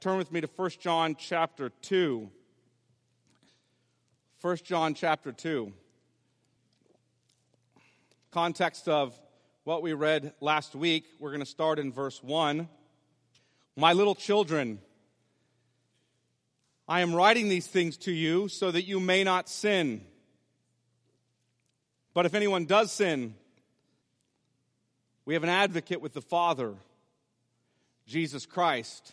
turn with me to 1 John chapter 2. 1 John chapter 2. Context of what we read last week, we're going to start in verse 1. My little children, I am writing these things to you so that you may not sin. But if anyone does sin, we have an advocate with the Father, Jesus Christ,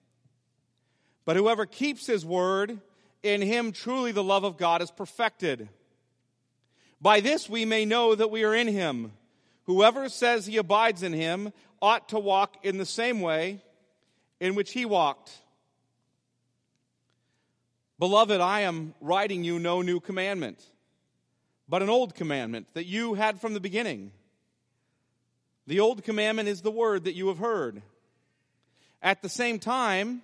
But whoever keeps his word, in him truly the love of God is perfected. By this we may know that we are in him. Whoever says he abides in him ought to walk in the same way in which he walked. Beloved, I am writing you no new commandment, but an old commandment that you had from the beginning. The old commandment is the word that you have heard. At the same time,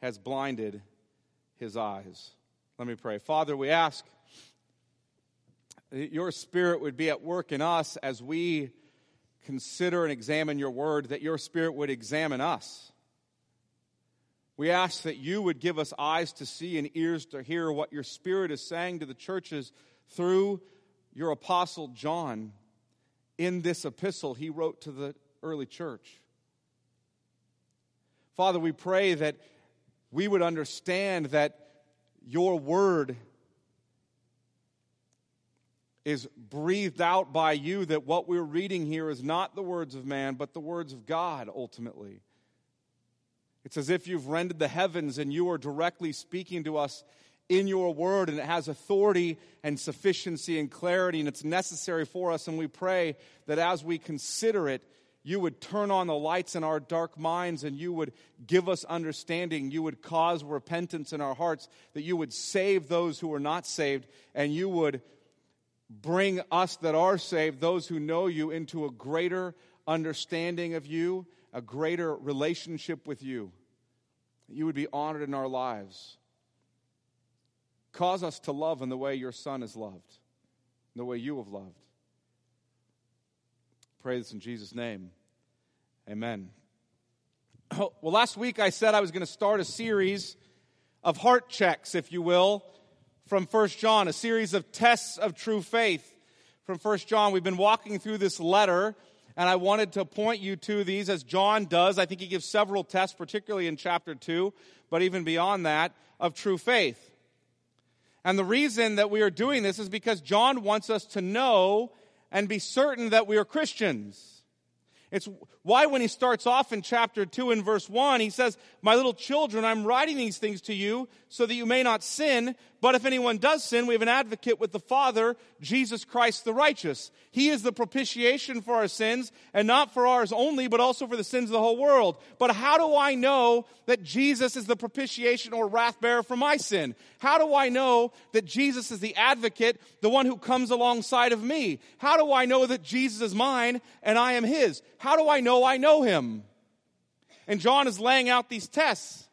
has blinded his eyes. Let me pray. Father, we ask that your spirit would be at work in us as we consider and examine your word, that your spirit would examine us. We ask that you would give us eyes to see and ears to hear what your spirit is saying to the churches through your apostle John in this epistle he wrote to the early church. Father, we pray that we would understand that your word is breathed out by you, that what we're reading here is not the words of man, but the words of God ultimately. It's as if you've rendered the heavens and you are directly speaking to us in your word, and it has authority and sufficiency and clarity, and it's necessary for us. And we pray that as we consider it, you would turn on the lights in our dark minds and you would give us understanding. You would cause repentance in our hearts, that you would save those who are not saved, and you would bring us that are saved, those who know you, into a greater understanding of you, a greater relationship with you. You would be honored in our lives. Cause us to love in the way your Son is loved, in the way you have loved. Pray this in Jesus' name. Amen. Well, last week I said I was going to start a series of heart checks, if you will, from First John, a series of tests of true faith from First John. We've been walking through this letter, and I wanted to point you to these as John does. I think he gives several tests, particularly in chapter 2, but even beyond that, of true faith. And the reason that we are doing this is because John wants us to know and be certain that we are Christians. It's why, when he starts off in chapter 2 and verse 1, he says, My little children, I'm writing these things to you so that you may not sin. But if anyone does sin, we have an advocate with the Father, Jesus Christ the righteous. He is the propitiation for our sins, and not for ours only, but also for the sins of the whole world. But how do I know that Jesus is the propitiation or wrath bearer for my sin? How do I know that Jesus is the advocate, the one who comes alongside of me? How do I know that Jesus is mine and I am his? How do I know I know him? And John is laying out these tests.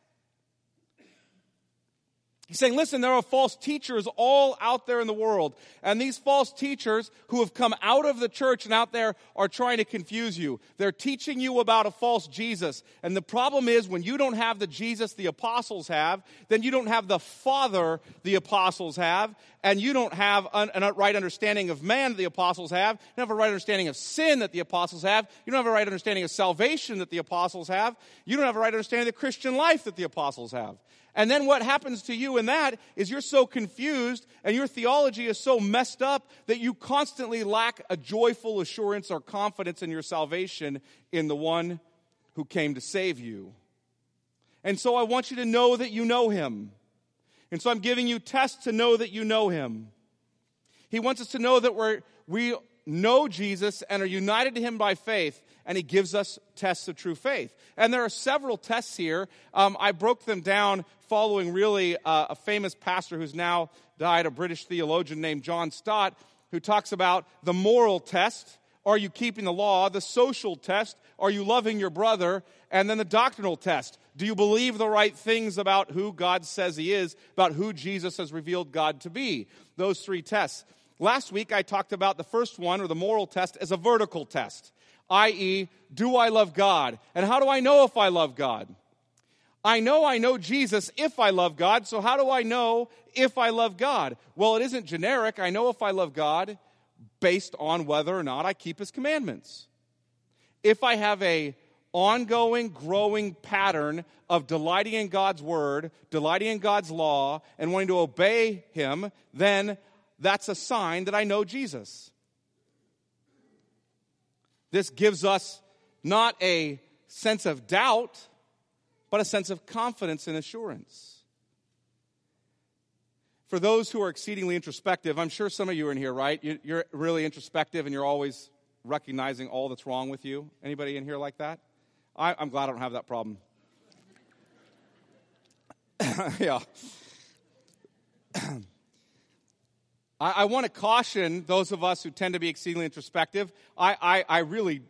He's saying, listen, there are false teachers all out there in the world. And these false teachers who have come out of the church and out there are trying to confuse you. They're teaching you about a false Jesus. And the problem is when you don't have the Jesus the apostles have, then you don't have the Father the apostles have, and you don't have a right understanding of man that the apostles have. You don't have a right understanding of sin that the apostles have. You don't have a right understanding of salvation that the apostles have. You don't have a right understanding of the Christian life that the apostles have. And then what happens to you in that is you're so confused and your theology is so messed up that you constantly lack a joyful assurance or confidence in your salvation in the one who came to save you. And so I want you to know that you know him. And so I'm giving you tests to know that you know him. He wants us to know that we're, we know Jesus and are united to him by faith, and he gives us tests of true faith. And there are several tests here. Um, I broke them down following really uh, a famous pastor who's now died, a British theologian named John Stott, who talks about the moral test. Are you keeping the law? The social test. Are you loving your brother? And then the doctrinal test. Do you believe the right things about who God says He is, about who Jesus has revealed God to be? Those three tests. Last week I talked about the first one, or the moral test, as a vertical test, i.e., do I love God? And how do I know if I love God? I know I know Jesus if I love God, so how do I know if I love God? Well, it isn't generic. I know if I love God based on whether or not I keep His commandments. If I have a ongoing, growing pattern of delighting in God's word, delighting in God's law, and wanting to obey Him, then that's a sign that I know Jesus. This gives us not a sense of doubt, but a sense of confidence and assurance. For those who are exceedingly introspective, I'm sure some of you are in here, right? You're really introspective and you're always recognizing all that's wrong with you. Anybody in here like that? I, am glad I don't have that problem. yeah. I, I want to caution those of us who tend to be exceedingly introspective. I, I, I really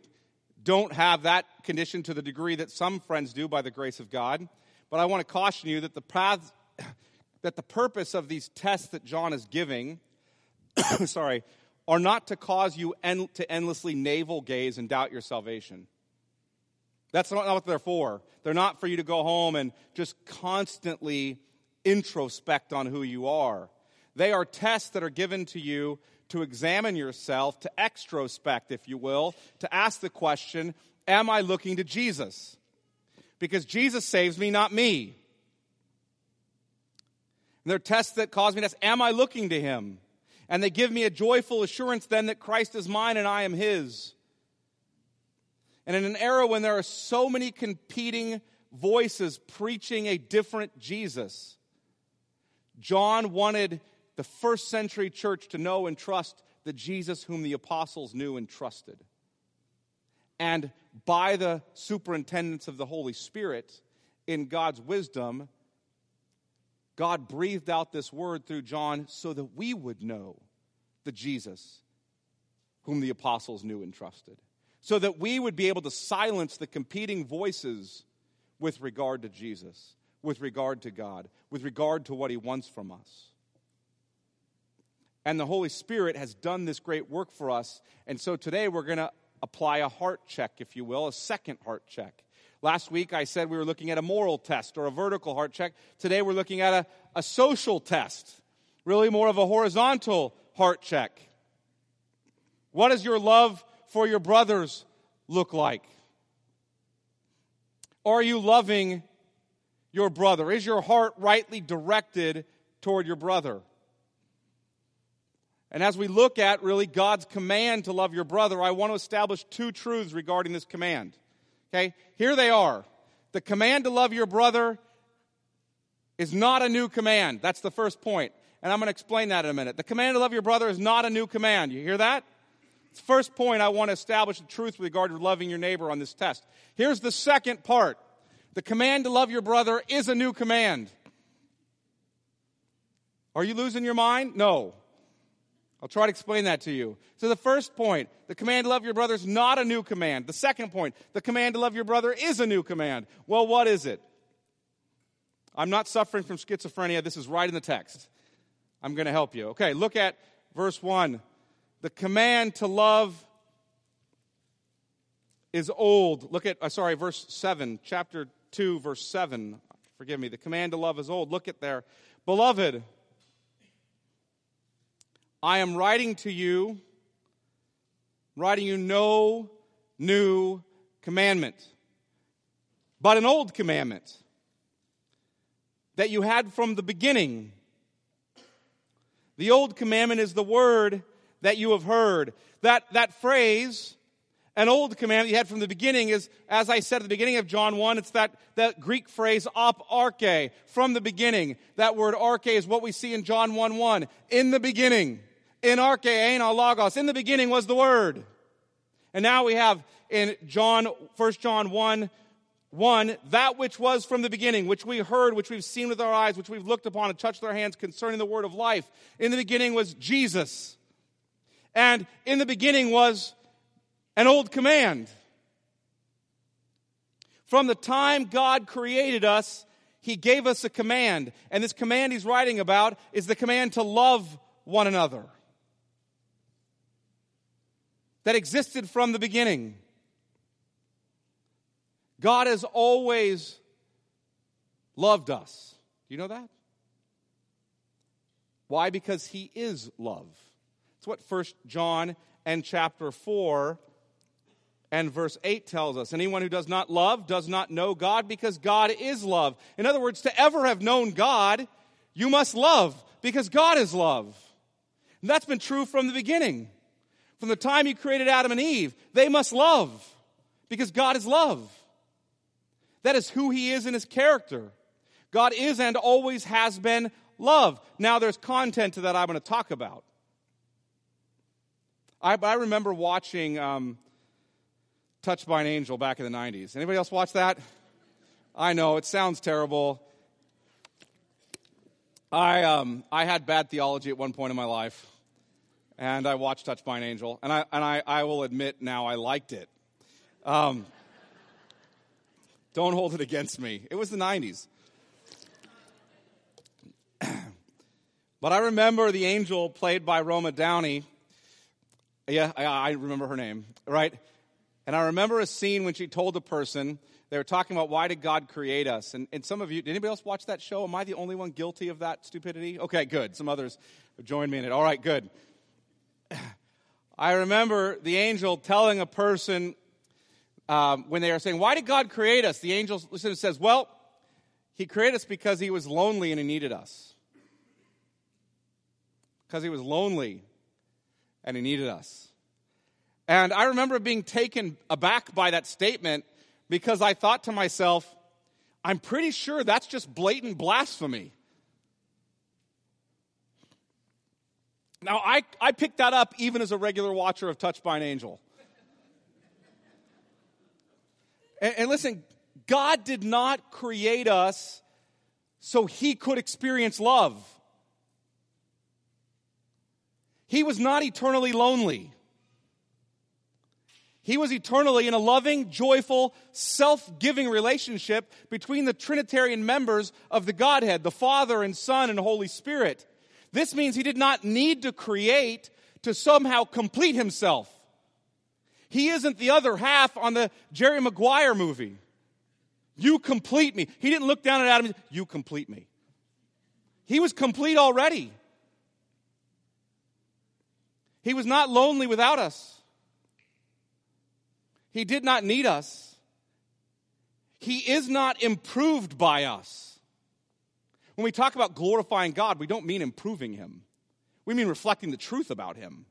don't have that condition to the degree that some friends do by the grace of God. But I want to caution you that the path, that the purpose of these tests that John is giving, sorry, are not to cause you en- to endlessly navel gaze and doubt your salvation. That's not what they're for. They're not for you to go home and just constantly introspect on who you are. They are tests that are given to you to examine yourself, to extrospect, if you will, to ask the question, Am I looking to Jesus? Because Jesus saves me, not me. And they're tests that cause me to ask, Am I looking to Him? And they give me a joyful assurance then that Christ is mine and I am His. And in an era when there are so many competing voices preaching a different Jesus, John wanted the first century church to know and trust the Jesus whom the apostles knew and trusted. And by the superintendence of the Holy Spirit, in God's wisdom, God breathed out this word through John so that we would know the Jesus whom the apostles knew and trusted. So that we would be able to silence the competing voices with regard to Jesus, with regard to God, with regard to what he wants from us. And the Holy Spirit has done this great work for us. And so today we're going to apply a heart check, if you will, a second heart check. Last week I said we were looking at a moral test or a vertical heart check. Today we're looking at a, a social test, really more of a horizontal heart check. What does your love for your brothers look like? Are you loving your brother? Is your heart rightly directed toward your brother? And as we look at really God's command to love your brother, I want to establish two truths regarding this command. Okay, here they are. The command to love your brother is not a new command. That's the first point. And I'm going to explain that in a minute. The command to love your brother is not a new command. You hear that? First point, I want to establish the truth with regard to loving your neighbor on this test. Here's the second part. The command to love your brother is a new command. Are you losing your mind? No. I'll try to explain that to you. So, the first point, the command to love your brother is not a new command. The second point, the command to love your brother is a new command. Well, what is it? I'm not suffering from schizophrenia. This is right in the text. I'm going to help you. Okay, look at verse 1. The command to love is old. Look at, uh, sorry, verse 7, chapter 2, verse 7. Forgive me. The command to love is old. Look at there. Beloved, I am writing to you, writing you no new commandment, but an old commandment that you had from the beginning. The old commandment is the word that you have heard. That, that phrase, an old commandment you had from the beginning is, as I said at the beginning of John 1, it's that, that Greek phrase, op arche, from the beginning. That word arche is what we see in John 1 1. In the beginning. In arche, ein logos. In the beginning was the word. And now we have in John, 1 John 1, 1, that which was from the beginning, which we heard, which we've seen with our eyes, which we've looked upon and touched with our hands concerning the word of life. In the beginning was Jesus. And in the beginning was an old command. From the time God created us, He gave us a command. And this command He's writing about is the command to love one another that existed from the beginning. God has always loved us. Do you know that? Why? Because He is love. It's what First John and chapter 4 and verse 8 tells us. Anyone who does not love does not know God because God is love. In other words, to ever have known God, you must love because God is love. And that's been true from the beginning. From the time He created Adam and Eve, they must love because God is love. That is who he is in his character. God is and always has been love. Now, there's content to that I'm going to talk about. I, I remember watching um, Touched by an Angel back in the 90s. Anybody else watch that? I know, it sounds terrible. I, um, I had bad theology at one point in my life, and I watched Touched by an Angel, and I, and I, I will admit now I liked it. Um, don't hold it against me. It was the 90s. but I remember the angel played by Roma Downey. Yeah, I, remember her name, right? And I remember a scene when she told a person, they were talking about why did God create us? And, and some of you, did anybody else watch that show? Am I the only one guilty of that stupidity? Okay, good. Some others joined me in it. All right, good. I remember the angel telling a person um, when they are saying, Why did God create us? The angel says, Well, he created us because he was lonely and he needed us. Because he was lonely and he needed us. And I remember being taken aback by that statement because I thought to myself, I'm pretty sure that's just blatant blasphemy. Now, I, I picked that up even as a regular watcher of Touched by an Angel. And, and listen, God did not create us so he could experience love. He was not eternally lonely. He was eternally in a loving, joyful, self giving relationship between the Trinitarian members of the Godhead, the Father and Son and Holy Spirit. This means he did not need to create to somehow complete himself. He isn't the other half on the Jerry Maguire movie. You complete me. He didn't look down at Adam and say, You complete me. He was complete already. He was not lonely without us. He did not need us. He is not improved by us. When we talk about glorifying God, we don't mean improving Him, we mean reflecting the truth about Him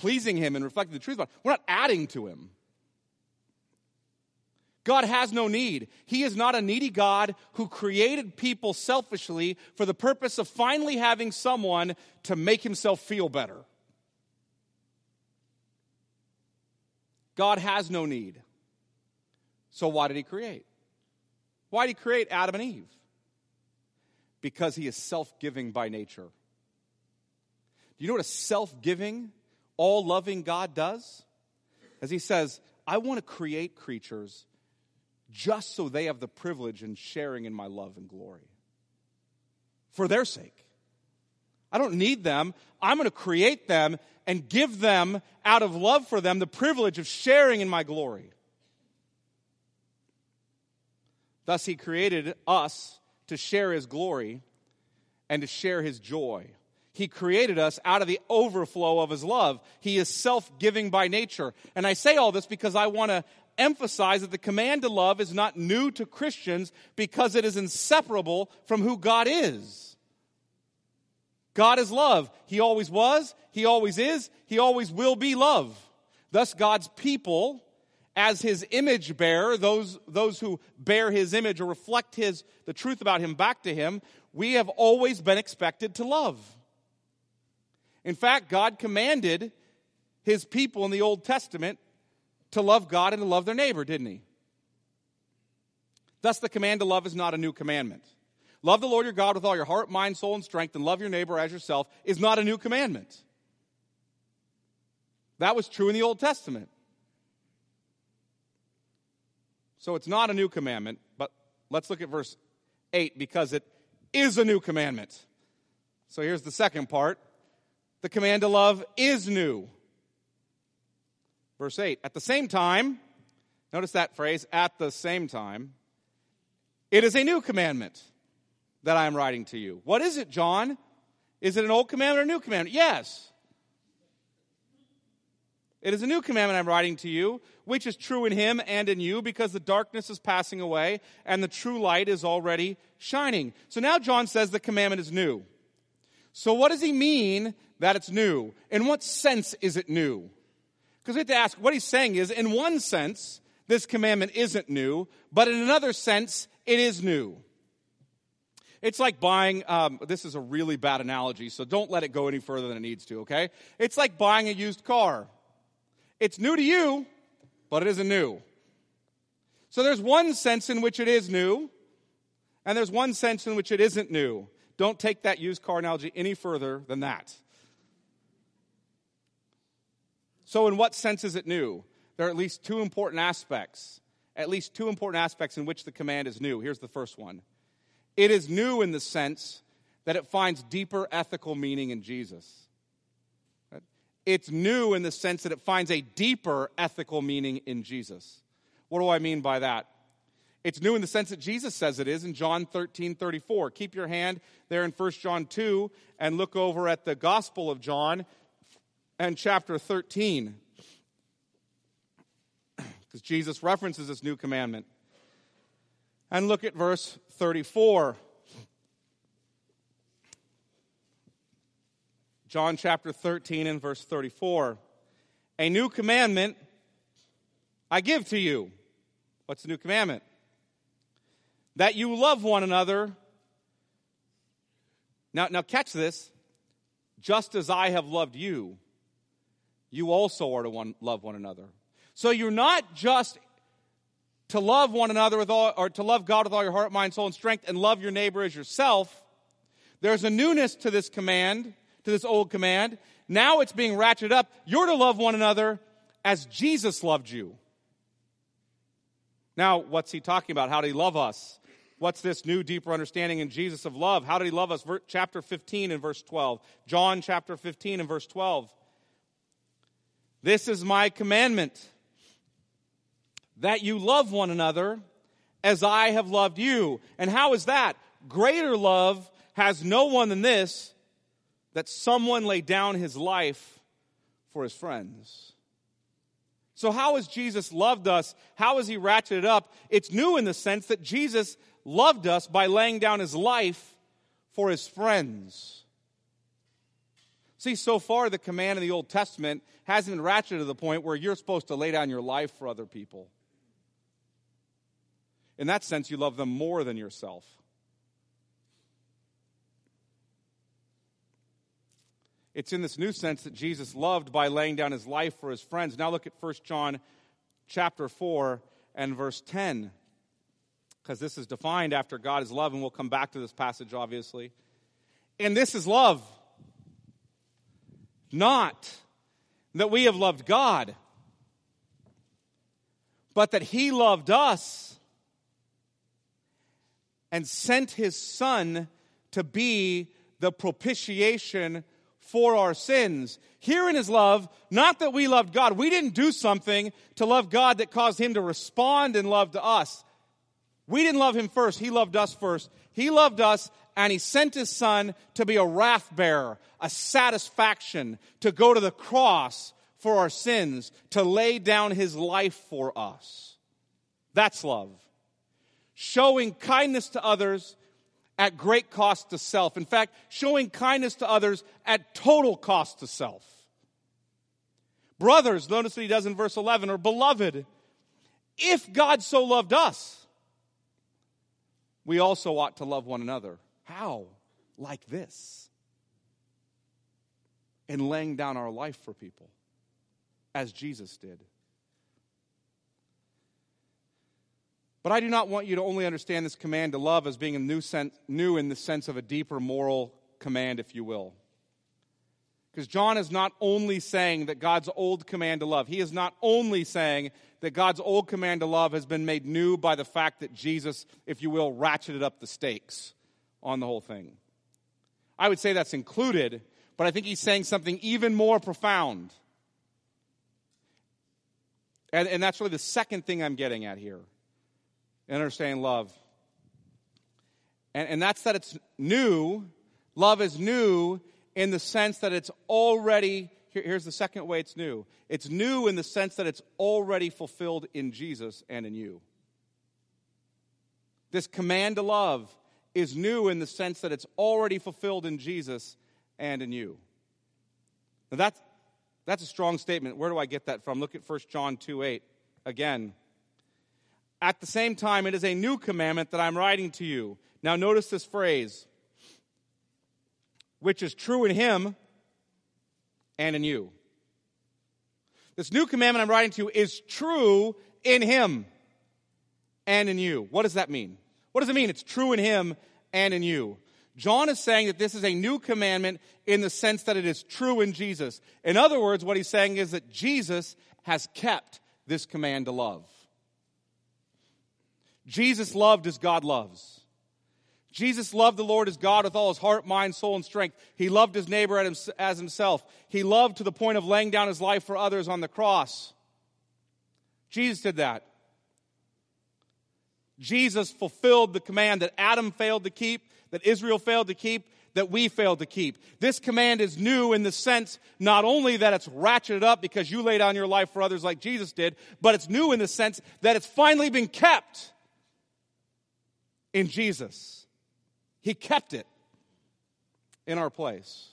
pleasing Him and reflecting the truth about Him. We're not adding to Him. God has no need. He is not a needy God who created people selfishly for the purpose of finally having someone to make himself feel better. God has no need. So why did he create? Why did he create Adam and Eve? Because he is self giving by nature. Do you know what a self giving, all loving God does? As he says, I want to create creatures just so they have the privilege in sharing in my love and glory. For their sake. I don't need them. I'm going to create them and give them, out of love for them, the privilege of sharing in my glory. Thus, he created us to share his glory and to share his joy. He created us out of the overflow of His love. He is self giving by nature. And I say all this because I want to emphasize that the command to love is not new to Christians because it is inseparable from who God is. God is love. He always was, He always is, He always will be love. Thus, God's people, as His image bearer, those, those who bear His image or reflect His, the truth about Him back to Him, we have always been expected to love. In fact, God commanded His people in the Old Testament to love God and to love their neighbor, didn't He? Thus, the command to love is not a new commandment. Love the Lord your God with all your heart, mind, soul, and strength, and love your neighbor as yourself is not a new commandment. That was true in the Old Testament. So it's not a new commandment, but let's look at verse 8 because it is a new commandment. So here's the second part the command to love is new. Verse 8 At the same time, notice that phrase, at the same time, it is a new commandment that I am writing to you. What is it, John? Is it an old commandment or a new commandment? Yes. It is a new commandment I'm writing to you, which is true in him and in you, because the darkness is passing away and the true light is already shining. So now John says the commandment is new. So what does he mean that it's new? In what sense is it new? Because we have to ask, what he's saying is, in one sense, this commandment isn't new, but in another sense, it is new. It's like buying, um, this is a really bad analogy, so don't let it go any further than it needs to, okay? It's like buying a used car. It's new to you, but it isn't new. So there's one sense in which it is new, and there's one sense in which it isn't new. Don't take that used car analogy any further than that. So, in what sense is it new? There are at least two important aspects, at least two important aspects in which the command is new. Here's the first one it is new in the sense that it finds deeper ethical meaning in Jesus. It's new in the sense that it finds a deeper ethical meaning in Jesus. What do I mean by that? It's new in the sense that Jesus says it is in John 13 34. Keep your hand there in 1 John 2 and look over at the Gospel of John and chapter 13. Because Jesus references this new commandment. And look at verse 34. John chapter 13 and verse 34. A new commandment I give to you. What's the new commandment? That you love one another. Now, now catch this. Just as I have loved you, you also are to one, love one another. So you're not just to love one another with all, or to love God with all your heart, mind, soul, and strength, and love your neighbor as yourself. There's a newness to this command, to this old command. Now it's being ratcheted up. You're to love one another as Jesus loved you. Now, what's he talking about? How did he love us? What's this new, deeper understanding in Jesus of love? How did he love us? Chapter 15 and verse 12. John chapter 15 and verse 12. This is my commandment that you love one another as I have loved you. And how is that? Greater love has no one than this that someone lay down his life for his friends. So, how has Jesus loved us? How has he ratcheted up? It's new in the sense that Jesus loved us by laying down his life for his friends. See, so far, the command in the Old Testament hasn't been ratcheted to the point where you're supposed to lay down your life for other people. In that sense, you love them more than yourself. It's in this new sense that Jesus loved by laying down his life for his friends. Now look at 1 John chapter 4 and verse 10 because this is defined after God is love and we'll come back to this passage obviously. And this is love. Not that we have loved God, but that he loved us and sent his son to be the propitiation for our sins. Here in his love, not that we loved God. We didn't do something to love God that caused him to respond in love to us. We didn't love him first. He loved us first. He loved us and he sent his son to be a wrath bearer, a satisfaction, to go to the cross for our sins, to lay down his life for us. That's love. Showing kindness to others at great cost to self. In fact, showing kindness to others at total cost to self. Brothers, notice what he does in verse 11, or beloved, if God so loved us, we also ought to love one another. How? Like this. In laying down our life for people, as Jesus did. But I do not want you to only understand this command to love as being a new, sense, new in the sense of a deeper moral command, if you will. Because John is not only saying that God's old command to love, he is not only saying that God's old command to love has been made new by the fact that Jesus, if you will, ratcheted up the stakes on the whole thing. I would say that's included, but I think he's saying something even more profound. And, and that's really the second thing I'm getting at here and understanding love. And, and that's that it's new. Love is new in the sense that it's already, here, here's the second way it's new it's new in the sense that it's already fulfilled in Jesus and in you. This command to love is new in the sense that it's already fulfilled in Jesus and in you. Now that's, that's a strong statement. Where do I get that from? Look at 1 John 2 8. Again, at the same time, it is a new commandment that I'm writing to you. Now, notice this phrase, which is true in him and in you. This new commandment I'm writing to you is true in him and in you. What does that mean? What does it mean? It's true in him and in you. John is saying that this is a new commandment in the sense that it is true in Jesus. In other words, what he's saying is that Jesus has kept this command to love. Jesus loved as God loves. Jesus loved the Lord as God with all his heart, mind, soul, and strength. He loved his neighbor as himself. He loved to the point of laying down his life for others on the cross. Jesus did that. Jesus fulfilled the command that Adam failed to keep, that Israel failed to keep, that we failed to keep. This command is new in the sense not only that it's ratcheted up because you laid down your life for others like Jesus did, but it's new in the sense that it's finally been kept in Jesus. He kept it in our place.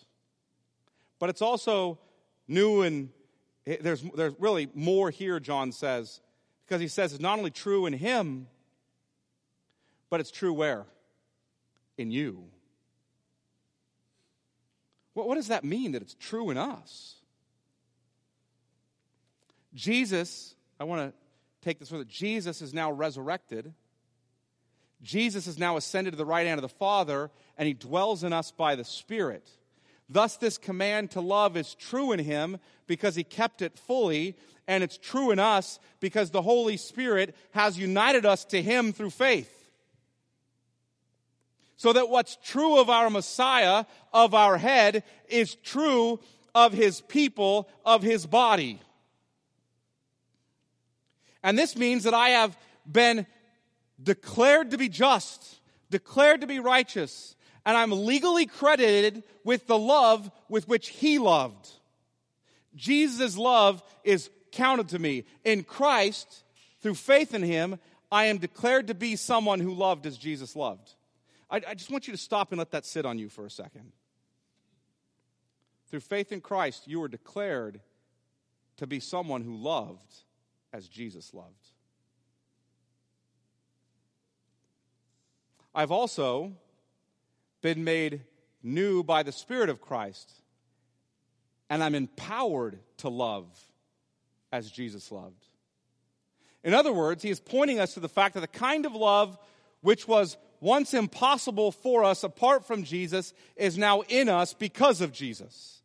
But it's also new and there's, there's really more here, John says, because he says it's not only true in him, but it's true where? In you. What, what does that mean that it's true in us? Jesus, I want to take this further. Jesus is now resurrected Jesus is now ascended to the right hand of the Father, and he dwells in us by the Spirit. Thus, this command to love is true in him because he kept it fully, and it's true in us because the Holy Spirit has united us to him through faith. So that what's true of our Messiah, of our head, is true of his people, of his body. And this means that I have been declared to be just, declared to be righteous, and I'm legally credited with the love with which he loved. Jesus' love is counted to me. In Christ, through faith in him, I am declared to be someone who loved as Jesus loved. I, I just want you to stop and let that sit on you for a second. Through faith in Christ, you are declared to be someone who loved as Jesus loved. I've also been made new by the Spirit of Christ, and I'm empowered to love as Jesus loved. In other words, he is pointing us to the fact that the kind of love which was once impossible for us apart from Jesus is now in us because of Jesus.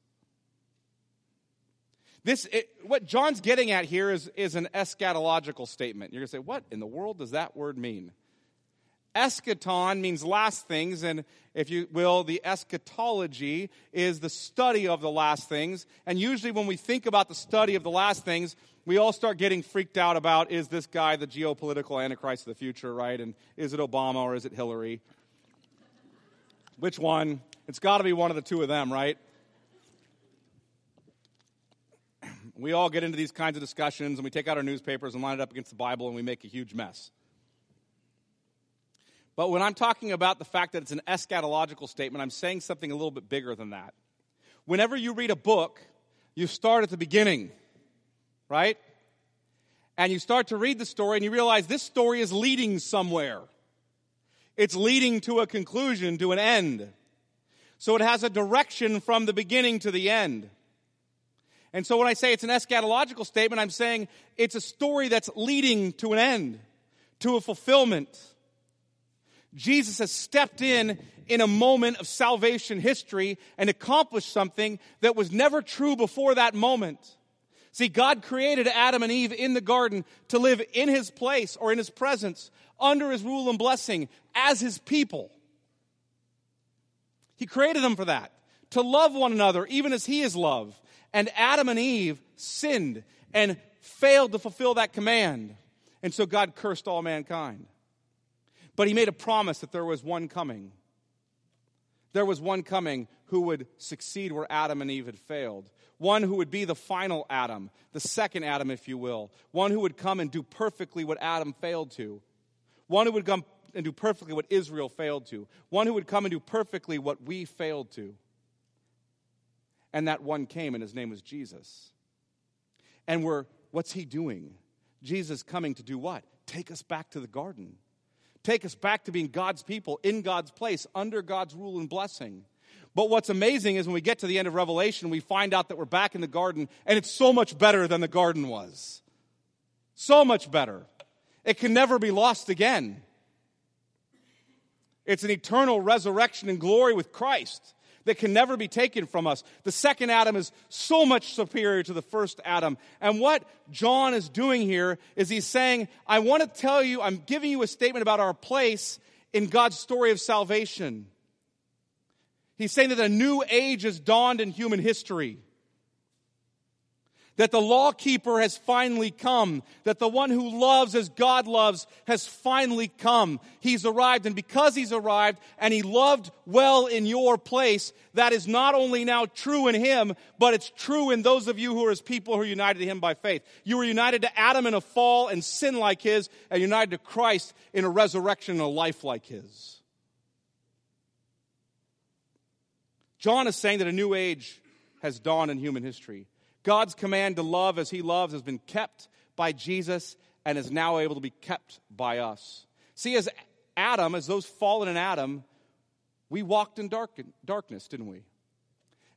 This, it, what John's getting at here is, is an eschatological statement. You're going to say, what in the world does that word mean? Eschaton means last things, and if you will, the eschatology is the study of the last things. And usually, when we think about the study of the last things, we all start getting freaked out about is this guy the geopolitical antichrist of the future, right? And is it Obama or is it Hillary? Which one? It's got to be one of the two of them, right? We all get into these kinds of discussions and we take out our newspapers and line it up against the Bible and we make a huge mess. But when I'm talking about the fact that it's an eschatological statement, I'm saying something a little bit bigger than that. Whenever you read a book, you start at the beginning, right? And you start to read the story and you realize this story is leading somewhere. It's leading to a conclusion, to an end. So it has a direction from the beginning to the end. And so when I say it's an eschatological statement, I'm saying it's a story that's leading to an end, to a fulfillment. Jesus has stepped in in a moment of salvation history and accomplished something that was never true before that moment. See, God created Adam and Eve in the garden to live in his place or in his presence, under his rule and blessing, as his people. He created them for that, to love one another, even as he is loved. And Adam and Eve sinned and failed to fulfill that command. And so God cursed all mankind. But he made a promise that there was one coming. There was one coming who would succeed where Adam and Eve had failed. One who would be the final Adam, the second Adam, if you will. One who would come and do perfectly what Adam failed to. One who would come and do perfectly what Israel failed to. One who would come and do perfectly what we failed to. And that one came, and his name was Jesus. And we're, what's he doing? Jesus coming to do what? Take us back to the garden take us back to being God's people in God's place, under God's rule and blessing. But what's amazing is when we get to the end of Revelation, we find out that we're back in the garden, and it's so much better than the garden was. So much better. It can never be lost again. It's an eternal resurrection and glory with Christ that can never be taken from us. The second Adam is so much superior to the first Adam. And what John is doing here is he's saying, I want to tell you, I'm giving you a statement about our place in God's story of salvation. He's saying that a new age has dawned in human history that the law keeper has finally come, that the one who loves as God loves has finally come. He's arrived, and because he's arrived and he loved well in your place, that is not only now true in him, but it's true in those of you who are his people who are united to him by faith. You were united to Adam in a fall and sin like his, and united to Christ in a resurrection and a life like his. John is saying that a new age has dawned in human history. God's command to love as he loves has been kept by Jesus and is now able to be kept by us. See, as Adam, as those fallen in Adam, we walked in dark, darkness, didn't we?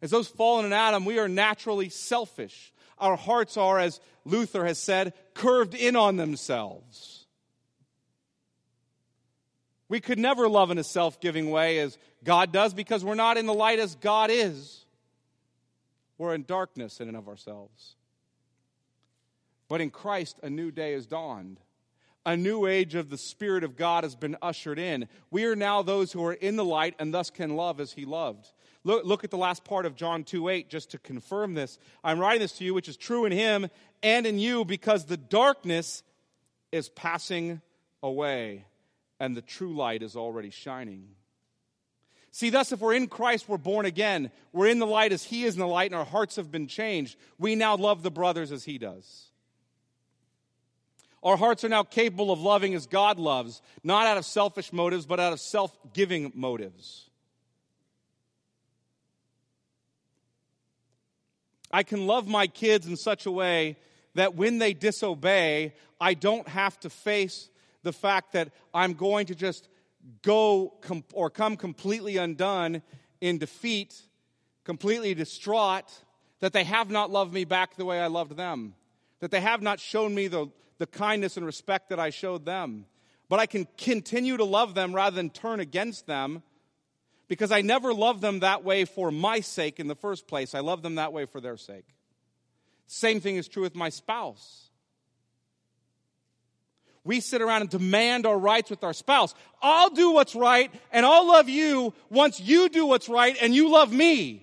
As those fallen in Adam, we are naturally selfish. Our hearts are, as Luther has said, curved in on themselves. We could never love in a self giving way as God does because we're not in the light as God is. We're in darkness in and of ourselves. But in Christ, a new day has dawned. A new age of the Spirit of God has been ushered in. We are now those who are in the light and thus can love as He loved. Look, look at the last part of John 2 8 just to confirm this. I'm writing this to you, which is true in Him and in you, because the darkness is passing away and the true light is already shining. See, thus, if we're in Christ, we're born again. We're in the light as He is in the light, and our hearts have been changed. We now love the brothers as He does. Our hearts are now capable of loving as God loves, not out of selfish motives, but out of self giving motives. I can love my kids in such a way that when they disobey, I don't have to face the fact that I'm going to just go com- or come completely undone in defeat, completely distraught, that they have not loved me back the way I loved them, that they have not shown me the, the kindness and respect that I showed them. But I can continue to love them rather than turn against them because I never loved them that way for my sake in the first place. I love them that way for their sake. Same thing is true with my spouse we sit around and demand our rights with our spouse. I'll do what's right and I'll love you once you do what's right and you love me.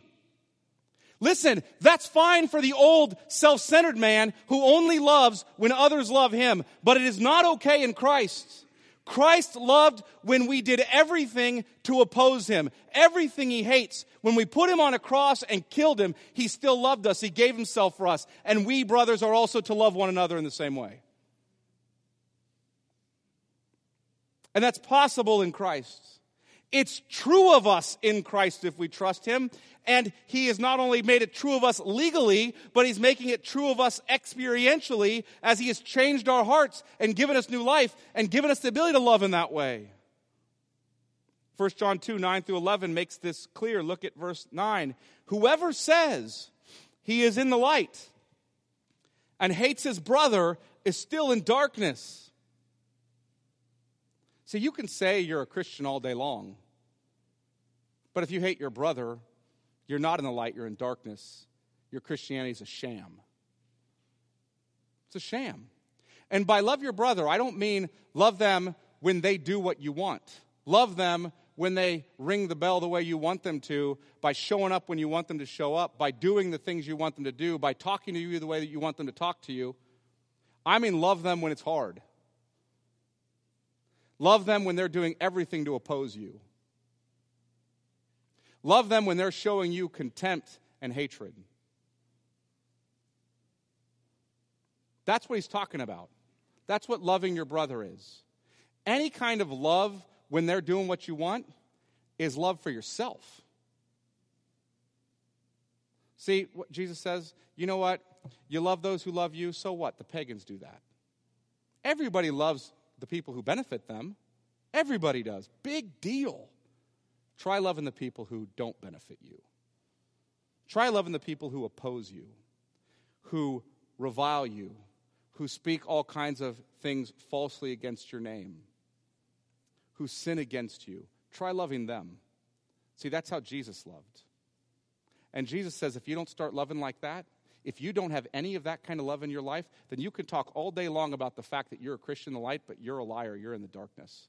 Listen, that's fine for the old self-centered man who only loves when others love him, but it is not okay in Christ. Christ loved when we did everything to oppose him, everything he hates. When we put him on a cross and killed him, he still loved us. He gave himself for us. And we, brothers, are also to love one another in the same way. And that's possible in Christ. It's true of us in Christ if we trust Him. And He has not only made it true of us legally, but He's making it true of us experientially as He has changed our hearts and given us new life and given us the ability to love in that way. 1 John 2 9 through 11 makes this clear. Look at verse 9. Whoever says he is in the light and hates his brother is still in darkness. See, you can say you're a Christian all day long. But if you hate your brother, you're not in the light, you're in darkness. Your Christianity is a sham. It's a sham. And by love your brother, I don't mean love them when they do what you want. Love them when they ring the bell the way you want them to, by showing up when you want them to show up, by doing the things you want them to do, by talking to you the way that you want them to talk to you. I mean, love them when it's hard. Love them when they're doing everything to oppose you. Love them when they're showing you contempt and hatred. That's what he's talking about. That's what loving your brother is. Any kind of love when they're doing what you want is love for yourself. See, what Jesus says, you know what? You love those who love you, so what? The pagans do that. Everybody loves the people who benefit them. Everybody does. Big deal. Try loving the people who don't benefit you. Try loving the people who oppose you, who revile you, who speak all kinds of things falsely against your name, who sin against you. Try loving them. See, that's how Jesus loved. And Jesus says if you don't start loving like that, if you don't have any of that kind of love in your life, then you can talk all day long about the fact that you're a Christian in the light, but you're a liar. You're in the darkness.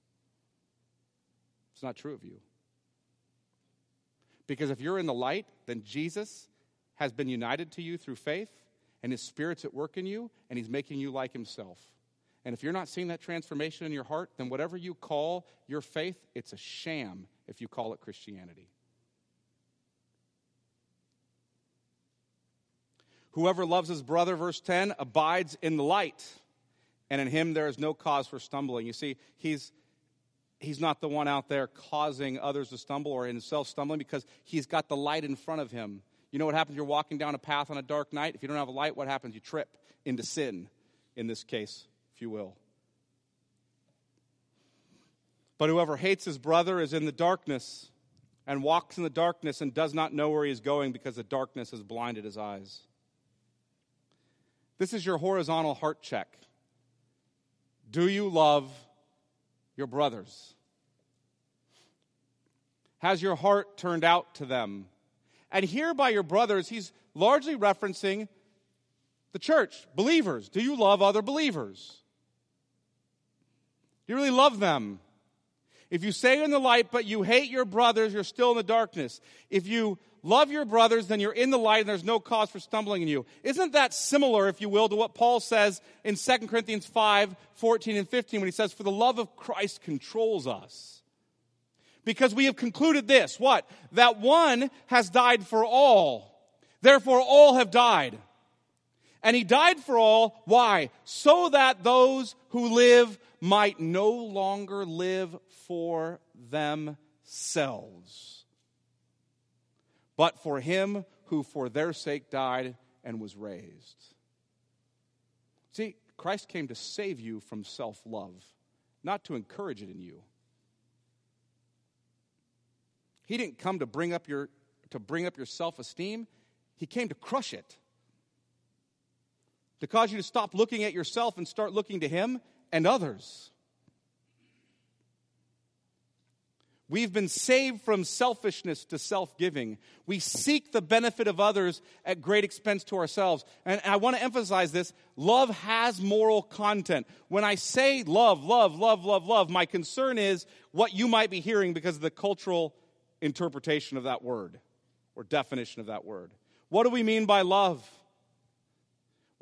It's not true of you. Because if you're in the light, then Jesus has been united to you through faith, and his spirit's at work in you, and he's making you like himself. And if you're not seeing that transformation in your heart, then whatever you call your faith, it's a sham if you call it Christianity. Whoever loves his brother, verse 10, abides in the light, and in him there is no cause for stumbling. You see, he's he's not the one out there causing others to stumble or himself stumbling because he's got the light in front of him. You know what happens? You're walking down a path on a dark night. If you don't have a light, what happens? You trip into sin, in this case, if you will. But whoever hates his brother is in the darkness and walks in the darkness and does not know where he is going because the darkness has blinded his eyes. This is your horizontal heart check. Do you love your brothers? Has your heart turned out to them? And here by your brothers, he's largely referencing the church, believers. Do you love other believers? Do you really love them? If you say in the light, but you hate your brothers, you're still in the darkness. If you love your brothers, then you're in the light and there's no cause for stumbling in you. Isn't that similar, if you will, to what Paul says in 2 Corinthians 5 14 and 15 when he says, For the love of Christ controls us? Because we have concluded this what? That one has died for all. Therefore, all have died. And he died for all. Why? So that those who live might no longer live for themselves but for him who for their sake died and was raised. See, Christ came to save you from self love, not to encourage it in you. He didn't come to bring up your, to bring up your self esteem, He came to crush it. To cause you to stop looking at yourself and start looking to Him and others. We've been saved from selfishness to self giving. We seek the benefit of others at great expense to ourselves. And I want to emphasize this love has moral content. When I say love, love, love, love, love, my concern is what you might be hearing because of the cultural interpretation of that word or definition of that word. What do we mean by love?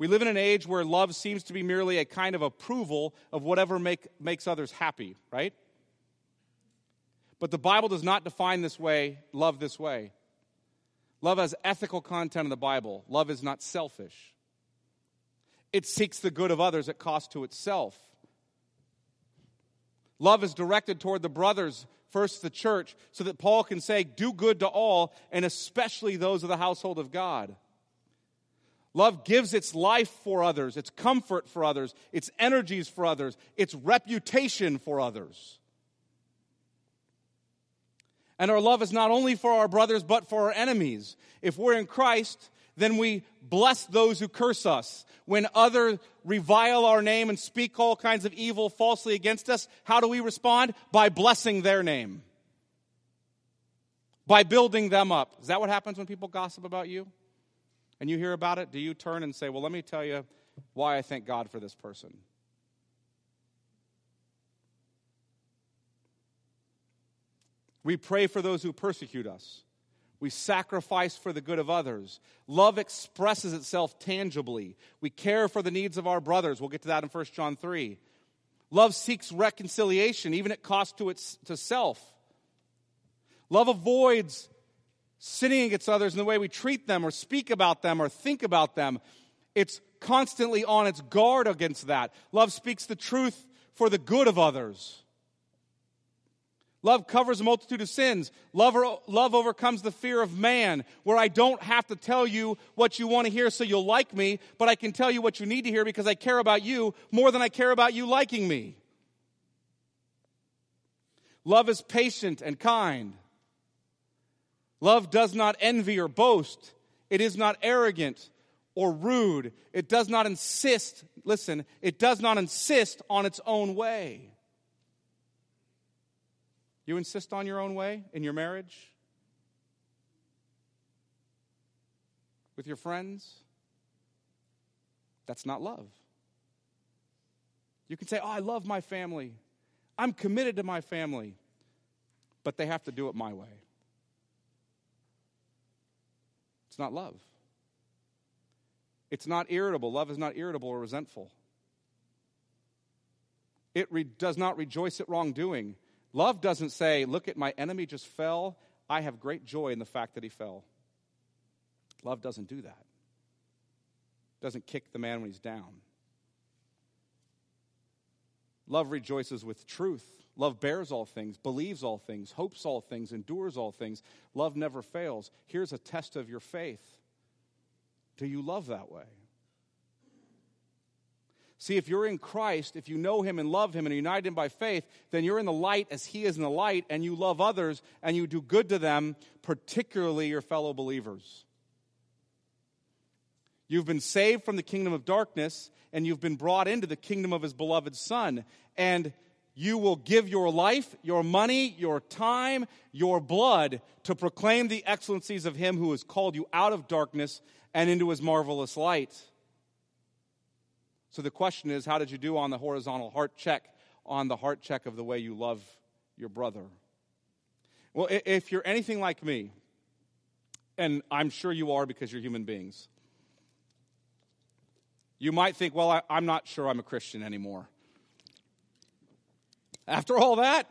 We live in an age where love seems to be merely a kind of approval of whatever make, makes others happy, right? But the Bible does not define this way, love this way. Love has ethical content in the Bible. Love is not selfish. It seeks the good of others at cost to itself. Love is directed toward the brothers, first the church, so that Paul can say, Do good to all, and especially those of the household of God. Love gives its life for others, its comfort for others, its energies for others, its reputation for others. And our love is not only for our brothers, but for our enemies. If we're in Christ, then we bless those who curse us. When others revile our name and speak all kinds of evil falsely against us, how do we respond? By blessing their name. By building them up. Is that what happens when people gossip about you? And you hear about it? Do you turn and say, Well, let me tell you why I thank God for this person? We pray for those who persecute us. We sacrifice for the good of others. Love expresses itself tangibly. We care for the needs of our brothers. We'll get to that in 1 John 3. Love seeks reconciliation, even at cost to, its, to self. Love avoids sinning against others in the way we treat them or speak about them or think about them. It's constantly on its guard against that. Love speaks the truth for the good of others. Love covers a multitude of sins. Love, love overcomes the fear of man, where I don't have to tell you what you want to hear so you'll like me, but I can tell you what you need to hear because I care about you more than I care about you liking me. Love is patient and kind. Love does not envy or boast. It is not arrogant or rude. It does not insist, listen, it does not insist on its own way. You insist on your own way in your marriage? With your friends? That's not love. You can say, Oh, I love my family. I'm committed to my family. But they have to do it my way. It's not love. It's not irritable. Love is not irritable or resentful. It re- does not rejoice at wrongdoing. Love doesn't say, Look at my enemy just fell. I have great joy in the fact that he fell. Love doesn't do that. Doesn't kick the man when he's down. Love rejoices with truth. Love bears all things, believes all things, hopes all things, endures all things. Love never fails. Here's a test of your faith. Do you love that way? See, if you're in Christ, if you know Him and love Him and unite Him by faith, then you're in the light as He is in the light, and you love others and you do good to them, particularly your fellow believers. You've been saved from the kingdom of darkness, and you've been brought into the kingdom of His beloved Son. And you will give your life, your money, your time, your blood to proclaim the excellencies of Him who has called you out of darkness and into His marvelous light. So the question is how did you do on the horizontal heart check, on the heart check of the way you love your brother? Well, if you're anything like me, and I'm sure you are because you're human beings, you might think, well, I, am not sure I'm a Christian anymore. After all that,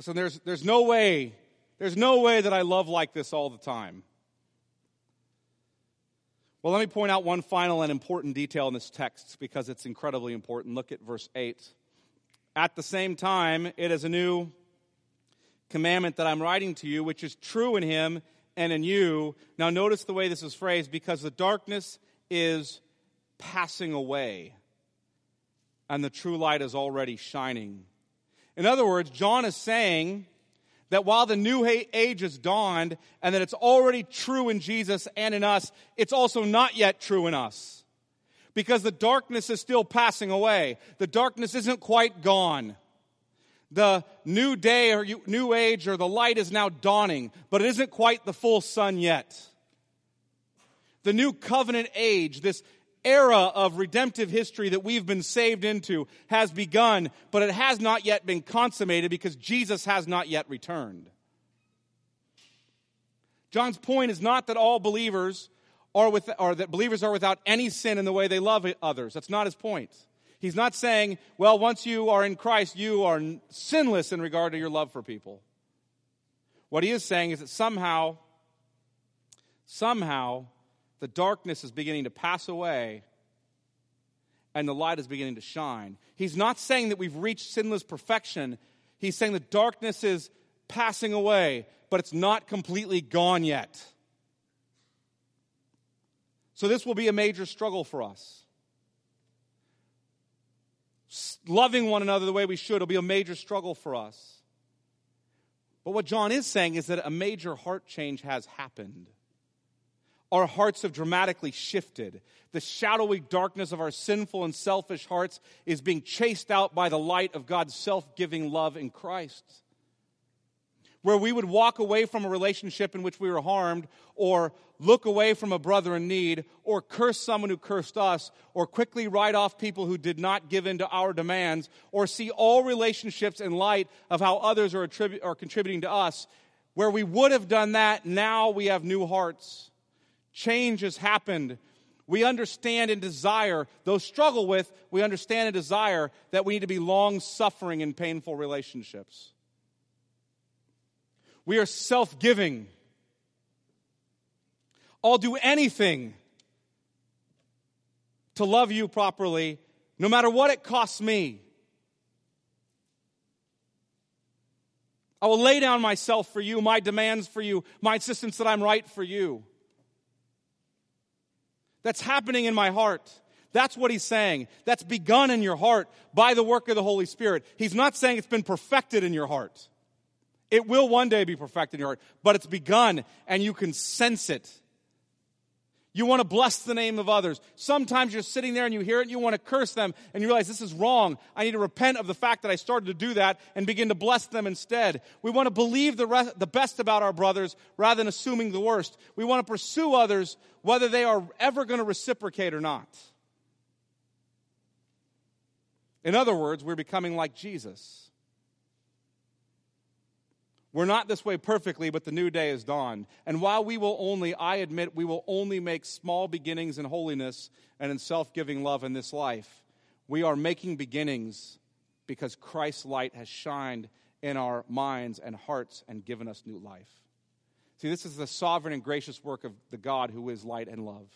so there's, there's no way, there's no way that I love like this all the time. Well, let me point out one final and important detail in this text because it's incredibly important. Look at verse 8. At the same time, it is a new commandment that I'm writing to you, which is true in him and in you. Now, notice the way this is phrased because the darkness is passing away and the true light is already shining. In other words, John is saying that while the new age has dawned and that it's already true in Jesus and in us, it's also not yet true in us. Because the darkness is still passing away. The darkness isn't quite gone. The new day or new age or the light is now dawning, but it isn't quite the full sun yet. The new covenant age, this era of redemptive history that we've been saved into has begun, but it has not yet been consummated because Jesus has not yet returned. John's point is not that all believers are with, or that believers are without any sin in the way they love others. That's not his point. He's not saying, well, once you are in Christ, you are sinless in regard to your love for people. What he is saying is that somehow, somehow, the darkness is beginning to pass away and the light is beginning to shine. He's not saying that we've reached sinless perfection. He's saying the darkness is passing away, but it's not completely gone yet. So, this will be a major struggle for us loving one another the way we should will be a major struggle for us. But what John is saying is that a major heart change has happened. Our hearts have dramatically shifted. The shadowy darkness of our sinful and selfish hearts is being chased out by the light of God's self giving love in Christ where we would walk away from a relationship in which we were harmed, or look away from a brother in need, or curse someone who cursed us, or quickly write off people who did not give in to our demands, or see all relationships in light of how others are, attribu- are contributing to us. Where we would have done that, now we have new hearts. Change has happened. We understand and desire, though struggle with, we understand and desire that we need to be long suffering in painful relationships. We are self giving. I'll do anything to love you properly, no matter what it costs me. I will lay down myself for you, my demands for you, my insistence that I'm right for you. That's happening in my heart. That's what he's saying. That's begun in your heart by the work of the Holy Spirit. He's not saying it's been perfected in your heart. It will one day be perfected in your heart, but it's begun and you can sense it. You want to bless the name of others. Sometimes you're sitting there and you hear it and you want to curse them and you realize this is wrong. I need to repent of the fact that I started to do that and begin to bless them instead. We want to believe the, rest, the best about our brothers rather than assuming the worst. We want to pursue others whether they are ever going to reciprocate or not. In other words, we're becoming like Jesus. We're not this way perfectly, but the new day has dawned. And while we will only, I admit, we will only make small beginnings in holiness and in self giving love in this life, we are making beginnings because Christ's light has shined in our minds and hearts and given us new life. See, this is the sovereign and gracious work of the God who is light and love.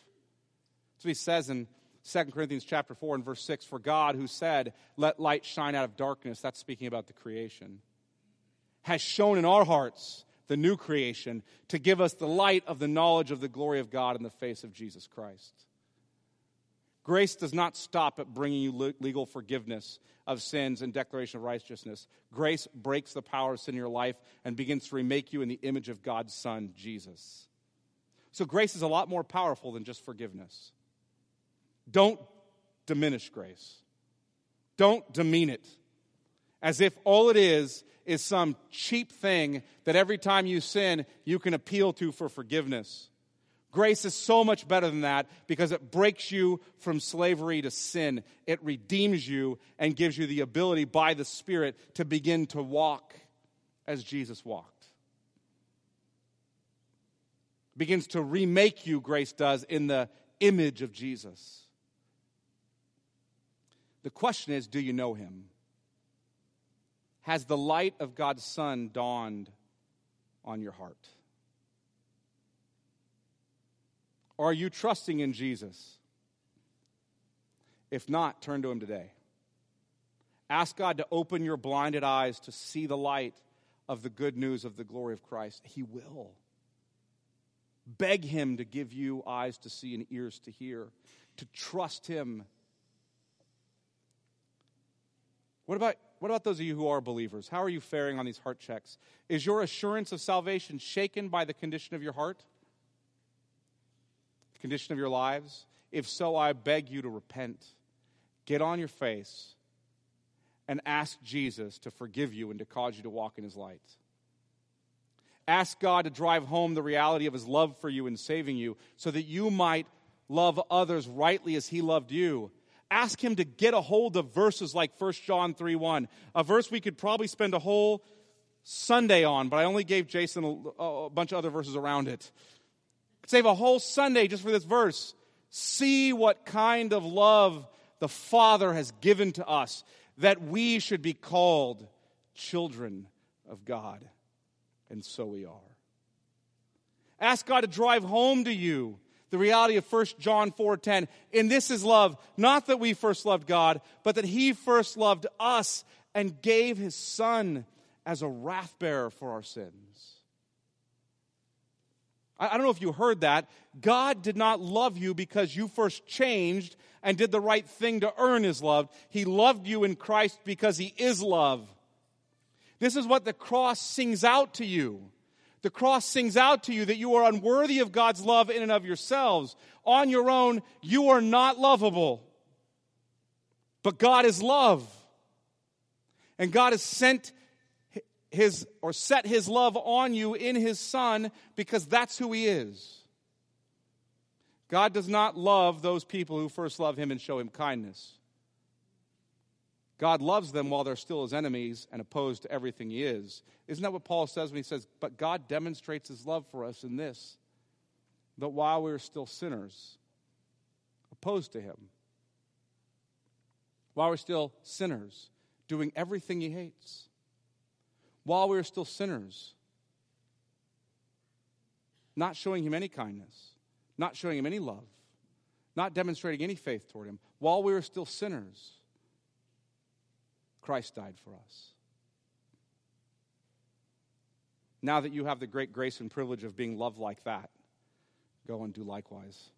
What he says in 2 Corinthians chapter 4 and verse 6 For God who said, Let light shine out of darkness, that's speaking about the creation has shown in our hearts the new creation to give us the light of the knowledge of the glory of God in the face of Jesus Christ. Grace does not stop at bringing you legal forgiveness of sins and declaration of righteousness. Grace breaks the power of sin in your life and begins to remake you in the image of God's Son, Jesus. So, grace is a lot more powerful than just forgiveness. Don't diminish grace, don't demean it as if all it is is some cheap thing that every time you sin, you can appeal to for forgiveness. Grace is so much better than that because it breaks you from slavery to sin. It redeems you and gives you the ability by the Spirit to begin to walk as Jesus walked. Begins to remake you, grace does, in the image of Jesus. The question is do you know him? Has the light of God's Son dawned on your heart? Are you trusting in Jesus? If not, turn to Him today. Ask God to open your blinded eyes to see the light of the good news of the glory of Christ. He will. Beg Him to give you eyes to see and ears to hear, to trust Him. What about what about those of you who are believers? How are you faring on these heart checks? Is your assurance of salvation shaken by the condition of your heart? The condition of your lives? If so, I beg you to repent. Get on your face and ask Jesus to forgive you and to cause you to walk in his light. Ask God to drive home the reality of his love for you and saving you so that you might love others rightly as he loved you ask him to get a hold of verses like 1 John 3 1, a verse we could probably spend a whole Sunday on, but I only gave Jason a, a bunch of other verses around it. Save a whole Sunday just for this verse. See what kind of love the Father has given to us that we should be called children of God. And so we are. Ask God to drive home to you the reality of 1 John 4:10. In this is love, not that we first loved God, but that he first loved us and gave his son as a wrath bearer for our sins. I, don't know if you heard that. God did not love you because you first changed and did the right thing to earn his love. He loved you in Christ because he is love. This is what the cross sings out to you. The cross sings out to you that you are unworthy of God's love in and of yourselves. On your own, you are not lovable. But God is love. And God has sent his or set his love on you in his son because that's who he is. God does not love those people who first love him and show him kindness. God loves them while they're still his enemies and opposed to everything he is. Isn't that what Paul says when he says, But God demonstrates his love for us in this, that while we were still sinners, opposed to him, while we're still sinners, doing everything he hates, while we were still sinners, not showing him any kindness, not showing him any love, not demonstrating any faith toward him, while we were still sinners Christ died for us. Now that you have the great grace and privilege of being loved like that, go and do likewise.